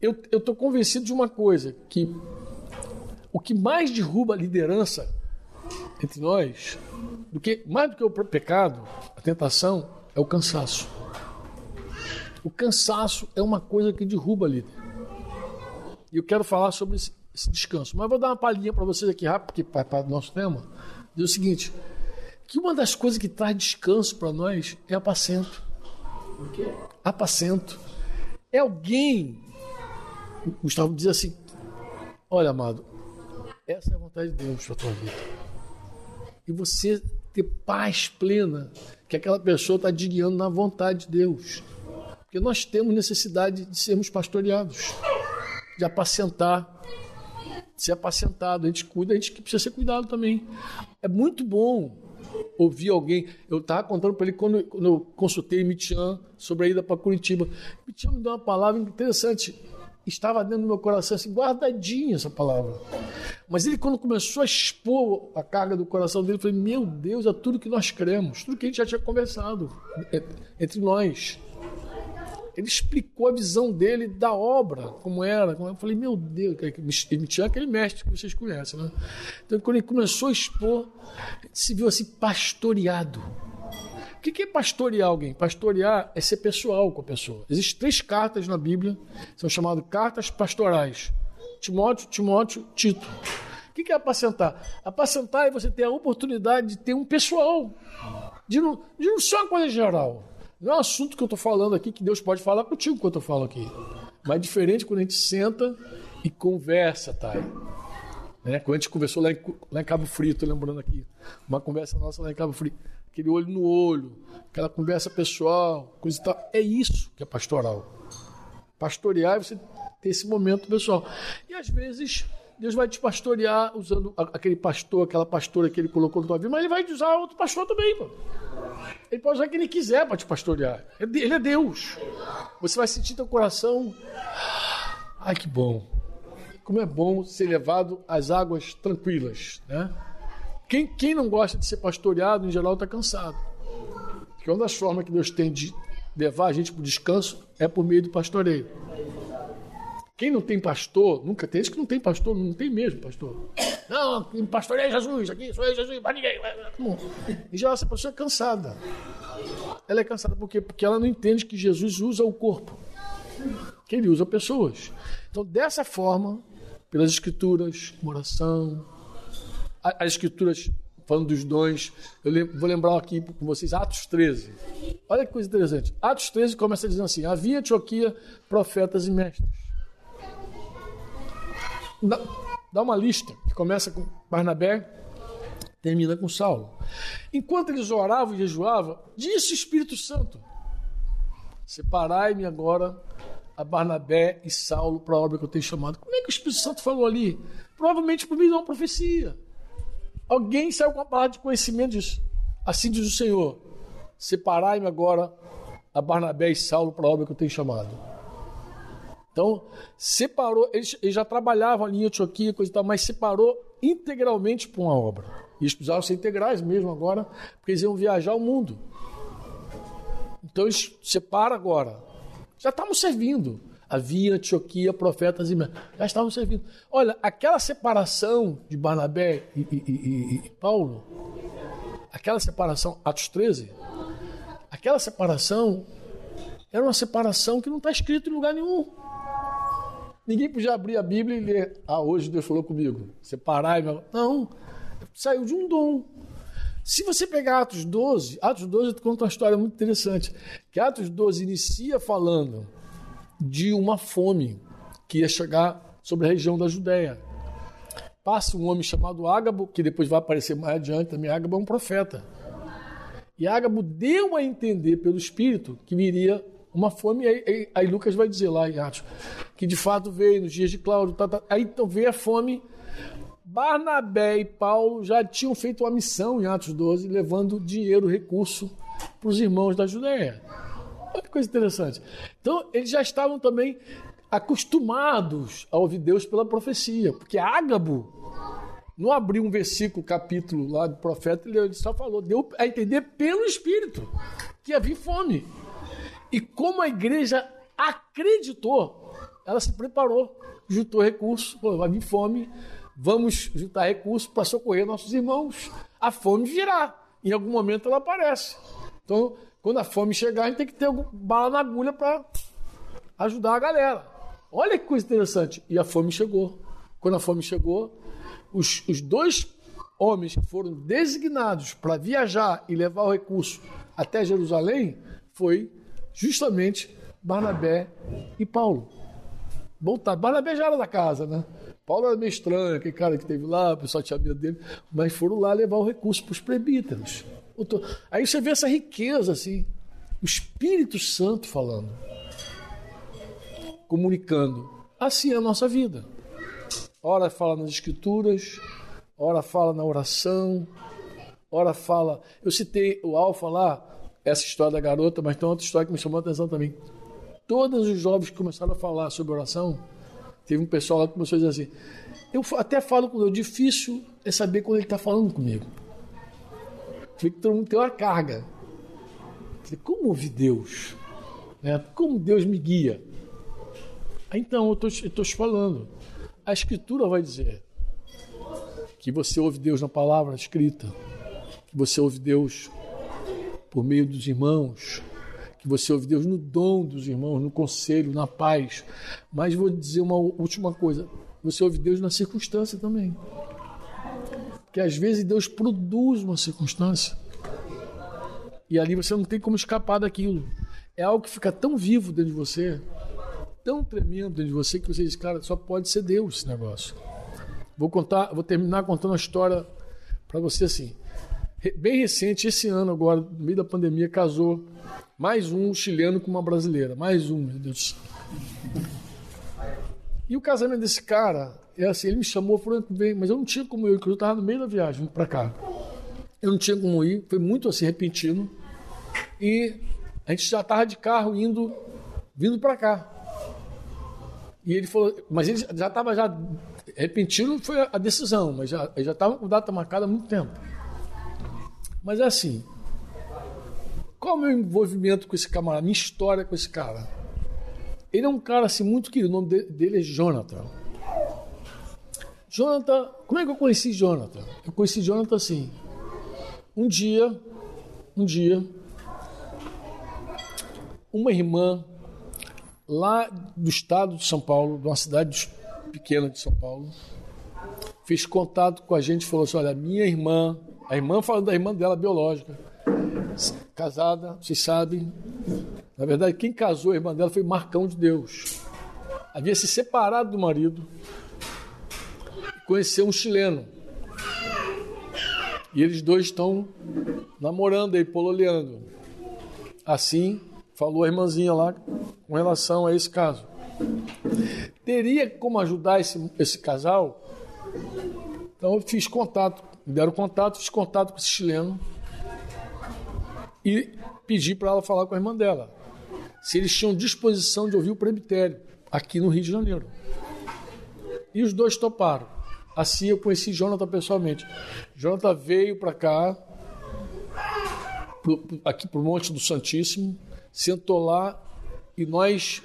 eu estou convencido de uma coisa, que o que mais derruba a liderança entre nós, do que mais do que o pecado, a tentação, é o cansaço. O cansaço é uma coisa que derruba a líder. E eu quero falar sobre esse, esse descanso. Mas vou dar uma palhinha para vocês aqui rápido, porque para o nosso tema, diz o seguinte: que uma das coisas que traz descanso para nós é apacento. Por quê? apacento. É alguém. Gustavo diz assim: Olha, amado, essa é a vontade de Deus para a tua vida. E você ter paz plena, que aquela pessoa está guiando na vontade de Deus. Porque nós temos necessidade de sermos pastoreados, de apacentar, de ser apacentado. A gente cuida, a gente precisa ser cuidado também. É muito bom ouvir alguém. Eu estava contando para ele quando, quando, eu consultei Mitian sobre a ida para Curitiba. Mitian me deu uma palavra interessante. Estava dentro do meu coração, assim, guardadinha essa palavra. Mas ele, quando começou a expor a carga do coração dele, eu falei: Meu Deus, é tudo que nós cremos, tudo que a gente já tinha conversado entre nós. Ele explicou a visão dele da obra, como era. Eu falei, meu Deus, ele tinha aquele mestre que vocês conhecem, né? Então, quando ele começou a expor, se viu assim, pastoreado. O que é pastorear alguém? Pastorear é ser pessoal com a pessoa. Existem três cartas na Bíblia, são chamadas cartas pastorais: Timóteo, Timóteo, Tito. O que é apacentar? Apacentar é você ter a oportunidade de ter um pessoal, de não, de não ser uma coisa geral. Não é um assunto que eu estou falando aqui que Deus pode falar contigo quando eu falo aqui. Mas é diferente quando a gente senta e conversa, tá? Né? Quando a gente conversou lá em, lá em Cabo Frio, estou lembrando aqui. Uma conversa nossa lá em Cabo Frio. Aquele olho no olho, aquela conversa pessoal, coisa e tal. É isso que é pastoral. Pastorear é você ter esse momento pessoal. E às vezes Deus vai te pastorear usando aquele pastor, aquela pastora que ele colocou na tua vida, mas ele vai usar outro pastor também, pô. Ele pode usar quem ele quiser para te pastorear. Ele é Deus. Você vai sentir teu coração. Ai, que bom. Como é bom ser levado às águas tranquilas, né? Quem, quem não gosta de ser pastoreado, em geral, está cansado. Porque uma das formas que Deus tem de levar a gente para o descanso é por meio do pastoreio. Quem não tem pastor, nunca tem. Esse que não tem pastor, não tem mesmo pastor. Não, pastor é Jesus, aqui sou eu, Jesus, para ninguém. E já essa pessoa é cansada. Ela é cansada por quê? Porque ela não entende que Jesus usa o corpo. Que ele usa pessoas. Então, dessa forma, pelas escrituras, oração, as escrituras falando dos dons, eu vou lembrar aqui com vocês Atos 13. Olha que coisa interessante. Atos 13 começa dizendo assim: havia Antioquia profetas e mestres. Dá, dá uma lista que começa com Barnabé, termina com Saulo. Enquanto eles oravam e jejuavam, disse o Espírito Santo: Separai-me agora a Barnabé e Saulo para a obra que eu tenho chamado. Como é que o Espírito Santo falou ali? Provavelmente por meio de uma profecia. Alguém saiu com a palavra de conhecimento disso. Assim diz o Senhor: Separai-me agora a Barnabé e Saulo para a obra que eu tenho chamado. Então, separou, eles, eles já trabalhavam ali em Antioquia, coisa e tal, mas separou integralmente para uma obra. E eles precisavam ser integrais mesmo agora, porque eles iam viajar o mundo. Então eles separam agora. Já estavam servindo. Havia Antioquia, profetas e já estavam servindo. Olha, aquela separação de Barnabé e, e, e, e Paulo, aquela separação, Atos 13, aquela separação era uma separação que não está escrito em lugar nenhum. Ninguém podia abrir a Bíblia e ler, ah, hoje Deus falou comigo, separar e... Não, saiu de um dom. Se você pegar Atos 12, Atos 12 conta uma história muito interessante, que Atos 12 inicia falando de uma fome que ia chegar sobre a região da Judéia. Passa um homem chamado Ágabo, que depois vai aparecer mais adiante também, Ágabo é um profeta. E Ágabo deu a entender pelo Espírito que viria uma fome, aí, aí, aí, Lucas vai dizer lá em Atos, que de fato veio nos dias de Cláudio, tá, tá, aí então veio a fome. Barnabé e Paulo já tinham feito uma missão em Atos 12, levando dinheiro, recurso para os irmãos da Judéia. Olha que coisa interessante. Então, eles já estavam também acostumados a ouvir Deus pela profecia, porque Ágabo não abriu um versículo, capítulo lá do profeta, ele só falou, deu a entender pelo Espírito que havia fome. E como a igreja acreditou, ela se preparou, juntou recursos, vai vir fome, vamos juntar recursos para socorrer nossos irmãos. A fome virá, em algum momento ela aparece. Então, quando a fome chegar, a gente tem que ter bala na agulha para ajudar a galera. Olha que coisa interessante. E a fome chegou. Quando a fome chegou, os, os dois homens que foram designados para viajar e levar o recurso até Jerusalém foi justamente Barnabé e Paulo. Voltar. Barnabé já era da casa, né? Paulo era meio estranho, aquele cara que teve lá, o pessoal tinha medo dele, mas foram lá levar o recurso para os presbíteros. Aí você vê essa riqueza, assim, o Espírito Santo falando, comunicando. Assim é a nossa vida. Ora fala nas Escrituras, ora fala na oração, ora fala. Eu citei o Alfa lá, essa história da garota, mas tem outra história que me chamou a atenção também. Todos os jovens que começaram a falar sobre oração, teve um pessoal lá que começou a dizer assim: eu até falo com Deus, difícil é saber quando ele está falando comigo. Falei que todo mundo tem uma carga. Como ouvir Deus? Né? Como Deus me guia? Então, eu estou te falando. A Escritura vai dizer que você ouve Deus na palavra escrita, que você ouve Deus por meio dos irmãos, que você ouve Deus no dom dos irmãos, no conselho, na paz. Mas vou dizer uma última coisa: você ouve Deus na circunstância também. Que às vezes Deus produz uma circunstância e ali você não tem como escapar daquilo. É algo que fica tão vivo dentro de você, tão tremendo dentro de você, que você diz, cara, só pode ser Deus esse negócio. Vou contar, vou terminar contando uma história para você assim. Bem recente, esse ano agora, no meio da pandemia, casou mais um chileno com uma brasileira. Mais um, meu Deus. E o casamento desse cara, é assim, ele me chamou, falou, vem, mas eu não tinha como ir, porque eu estava no meio da viagem para cá. Eu não tinha como ir, foi muito assim repentino. E a gente já estava de carro indo, vindo para cá. E ele falou, mas ele já estava já repentino foi a decisão, mas já já estava com data marcada há muito tempo. Mas é assim, qual é o meu envolvimento com esse camarada, minha história com esse cara? Ele é um cara assim muito querido, o nome dele é Jonathan. Jonathan, como é que eu conheci Jonathan? Eu conheci Jonathan assim. Um dia, um dia, uma irmã lá do estado de São Paulo, de uma cidade pequena de São Paulo, fez contato com a gente e falou assim: olha, minha irmã, a irmã falando da irmã dela biológica, casada, vocês sabem. Na verdade, quem casou a irmã dela foi Marcão de Deus. Havia se separado do marido conheceu um chileno. E eles dois estão namorando aí, pololeando. Assim falou a irmãzinha lá com relação a esse caso. Teria como ajudar esse, esse casal? Então eu fiz contato, me deram contato, fiz contato com esse chileno e pedi para ela falar com a irmã dela. Se eles tinham disposição de ouvir o presbitério aqui no Rio de Janeiro. E os dois toparam. Assim eu conheci Jonathan pessoalmente. Jonathan veio para cá, pro, aqui para o Monte do Santíssimo, sentou lá e nós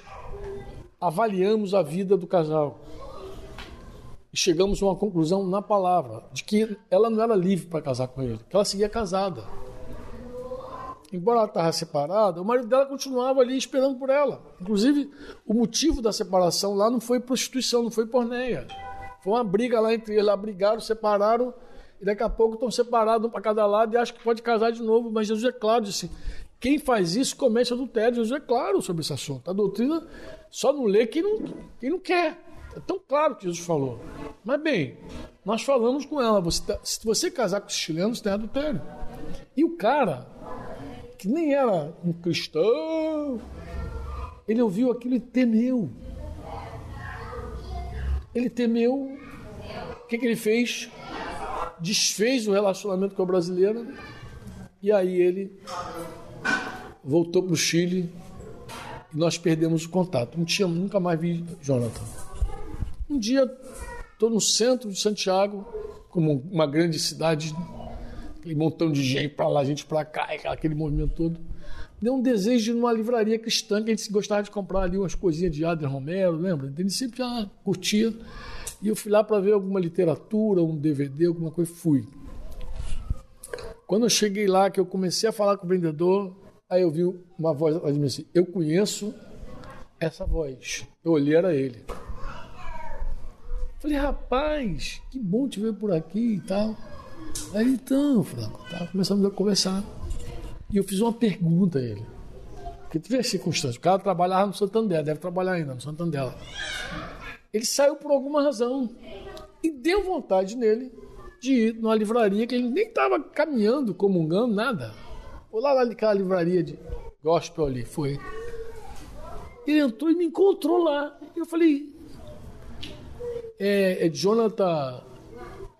avaliamos a vida do casal. E chegamos a uma conclusão na palavra, de que ela não era livre para casar com ele, que ela seguia casada embora ela estava separada, o marido dela continuava ali esperando por ela. Inclusive, o motivo da separação lá não foi prostituição, não foi porneia. Foi uma briga lá entre eles, lá brigaram, separaram, e daqui a pouco estão separados um para cada lado e acham que pode casar de novo. Mas Jesus é claro, disse: quem faz isso comete adultério. Jesus é claro sobre esse assunto. A doutrina só não lê quem não, quem não quer. É tão claro que Jesus falou. Mas bem, nós falamos com ela: você tá, se você casar com os chilenos, tem adultério. E o cara que nem era um cristão, ele ouviu aquilo e temeu. Ele temeu. O que, que ele fez? Desfez o relacionamento com a brasileira e aí ele voltou para o Chile e nós perdemos o contato. Não tinha, nunca mais vi Jonathan. Um dia, estou no centro de Santiago, como uma grande cidade aquele montão de gente para lá, gente para cá, aquele movimento todo. Deu um desejo de numa livraria cristã que a gente gostava de comprar ali umas coisinhas de Adler Romero, lembra? A gente sempre já curtia. E eu fui lá para ver alguma literatura, um DVD, alguma coisa, fui. Quando eu cheguei lá, que eu comecei a falar com o vendedor, aí eu vi uma voz atrás de mim assim: Eu conheço essa voz. Eu olhei, era ele. Falei, rapaz, que bom te ver por aqui e tal. Aí então, Franco, tá, começamos a conversar. E eu fiz uma pergunta a ele. Porque as circunstâncias. O cara trabalhava no Santander, deve trabalhar ainda no Santander. Ele saiu por alguma razão. E deu vontade nele de ir numa livraria que ele nem estava caminhando, comungando, nada. Foi lá naquela livraria de gospel ali, foi. Ele entrou e me encontrou lá. Eu falei, é, é Jonathan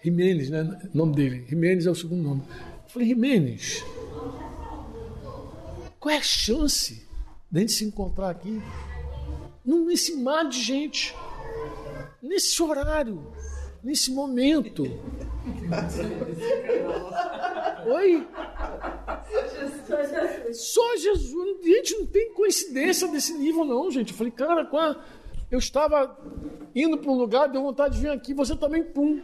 Jimenez, né? O nome dele. Jimenez é o segundo nome. Eu falei, Jimenez, qual é a chance de a gente se encontrar aqui? Nesse mar de gente, nesse horário, nesse momento. Oi? Só Jesus. A gente não tem coincidência desse nível, não, gente. Eu falei, cara, qual eu estava indo para um lugar, deu vontade de vir aqui, você também, pum.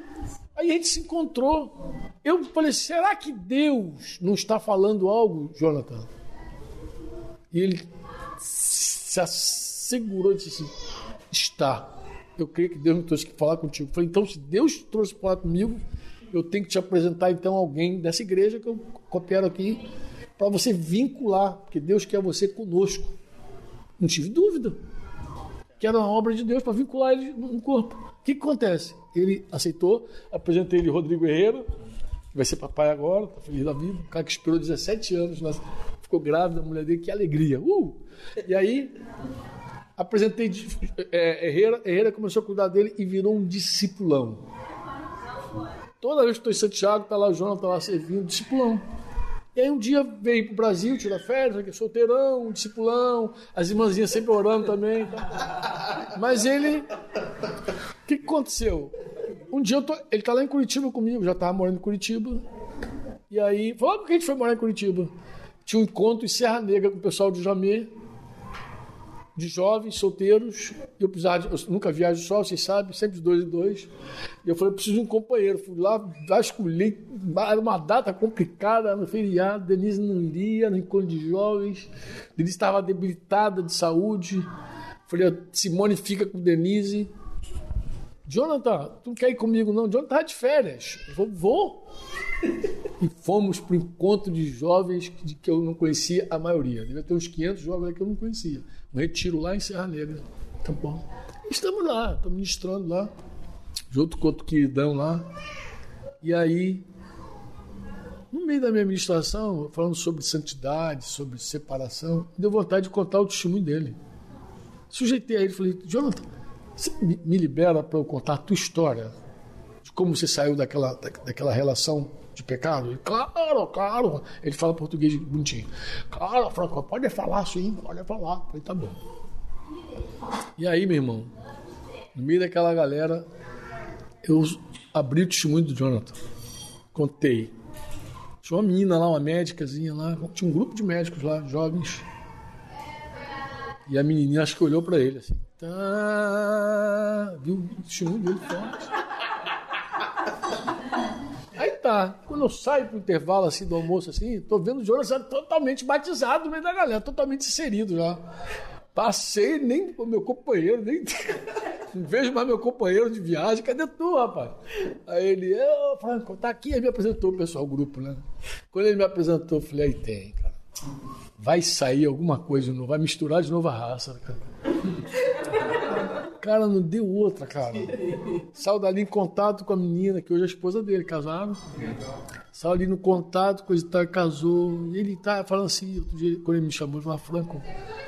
Aí a gente se encontrou. Eu falei, será que Deus não está falando algo, Jonathan? E ele se assegurou e disse assim, está. Eu creio que Deus me trouxe que falar contigo. Eu falei, então, se Deus trouxe falar comigo, eu tenho que te apresentar então alguém dessa igreja que eu coopero aqui para você vincular, porque Deus quer você conosco. Não tive dúvida que era uma obra de Deus para vincular ele no corpo. O que, que, acontece? Ele aceitou, apresentei ele Rodrigo Herrera, que vai ser papai agora, tá feliz da vida, um cara que esperou 17 anos, ficou grávida, a mulher dele, que alegria. Uh! E aí, apresentei é, Herrera, Herrera começou a cuidar dele e virou um discipulão. Toda vez que estou em Santiago, está lá o João, está lá servindo, discipulão. E aí um dia veio para o Brasil, tirar férias, solteirão, discipulão, as irmãzinhas sempre orando também. Tá? Mas ele. O que, que, aconteceu? Um dia tô... ele está lá em Curitiba comigo, já estava morando em Curitiba. E aí, falou, por que a gente foi morar em Curitiba? Tinha um encontro em Serra Negra com o pessoal de Jamê de jovens solteiros. Eu, precisava eu nunca viajo só, vocês sabem, sempre dois em dois. E eu falei, eu preciso de um companheiro. Fui lá, vasculhei, era uma data complicada no feriado. Denise não iria no encontro de jovens. Denise estava debilitada de saúde. Falei, Simone fica com Denise. Jonathan, tu não quer ir comigo não? Jonathan tá de férias. Eu falei, vou. E fomos para o encontro de jovens de que eu não conhecia a maioria. Devia ter uns 500 jovens que eu não conhecia um retiro lá em Serra Negra. Tá bom. Estamos lá, estamos ministrando lá, junto com outro queridão lá. E aí, no meio da minha ministração, falando sobre santidade, sobre separação, deu vontade de contar o testemunho dele. Sujeitei a ele e falei, Jonathan, você me libera para eu contar a tua história? De como você saiu daquela, daquela relação de pecado? Claro, claro. Ele fala português bonitinho. Claro, Franco, pode falar sim, pode falar. Eu falei, tá bom. E aí, meu irmão, no meio daquela galera, eu abri o testemunho do Jonathan. Contei. Tinha uma menina lá, uma médicazinha lá, tinha um grupo de médicos lá, jovens. E a menininha acho que olhou para ele assim. Tá, viu o testemunho dele forte Quando eu saio pro intervalo assim do almoço, assim, tô vendo o Jonas totalmente batizado no meio da galera, totalmente inserido já. Passei, nem o meu companheiro, nem. [LAUGHS] Não vejo mais meu companheiro de viagem. Cadê tu, rapaz? Aí ele, ô, Franco, tá aqui. Aí me apresentou o pessoal, o grupo, né? Quando ele me apresentou, eu falei, aí tem, cara. Vai sair alguma coisa de novo, vai misturar de novo a raça, cara. Cara, não deu outra, cara. Saiu dali em contato com a menina, que hoje é a esposa dele, casaram. Saiu ali no contato, coisa e tal, casou. E ele tá falando assim, outro dia, quando ele me chamou, ele falou, Franco,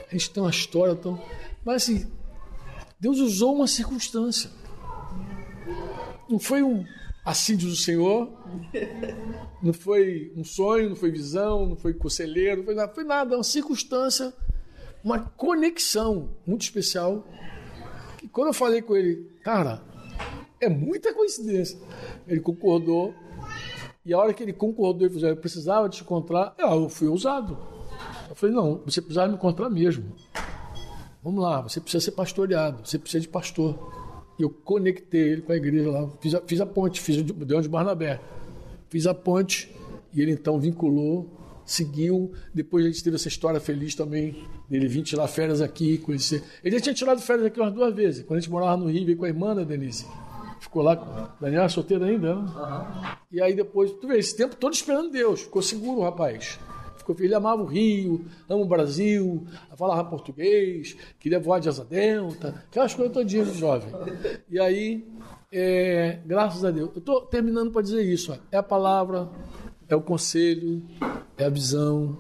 a gente tem uma história tão. Mas assim, Deus usou uma circunstância. Não foi um assim diz o Senhor, não foi um sonho, não foi visão, não foi conselheiro, não foi nada, foi nada, uma circunstância, uma conexão muito especial e quando eu falei com ele, cara, é muita coincidência. Ele concordou. E a hora que ele concordou, ele falou, eu precisava te encontrar, eu fui ousado. Eu falei, não, você precisava me encontrar mesmo. Vamos lá, você precisa ser pastoreado, você precisa de pastor. Eu conectei ele com a igreja lá, fiz a, fiz a ponte, fiz o Deus de Barnabé. Fiz a ponte e ele então vinculou seguiu. Depois a gente teve essa história feliz também, dele vir tirar férias aqui, conhecer. Ele já tinha tirado férias aqui umas duas vezes, quando a gente morava no Rio, com a irmã da Denise. Ficou lá, com Daniela solteira ainda, né? Uhum. E aí depois, tu vê, esse tempo todo esperando Deus, ficou seguro o rapaz. Ficou Ele amava o Rio, ama o Brasil, falava português, queria voar de asa delta, aquelas coisas todinhas de jovem. E aí, é, graças a Deus, eu estou terminando para dizer isso: ó, é a palavra, é o conselho, é a visão,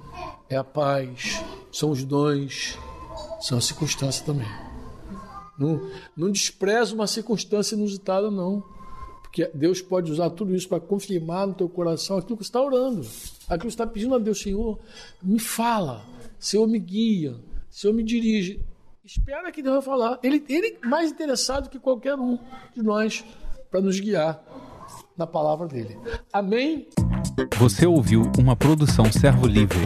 é a paz, são os dons, são as circunstâncias também. Não, não despreza uma circunstância inusitada, não. Porque Deus pode usar tudo isso para confirmar no teu coração aquilo que você está orando. Aquilo que você está pedindo a Deus, Senhor, me fala, Senhor me guia, Senhor me dirige. Espera que Deus vai falar. Ele, ele mais interessado que qualquer um de nós para nos guiar na palavra dele. Amém? Você ouviu uma produção Servo Livre.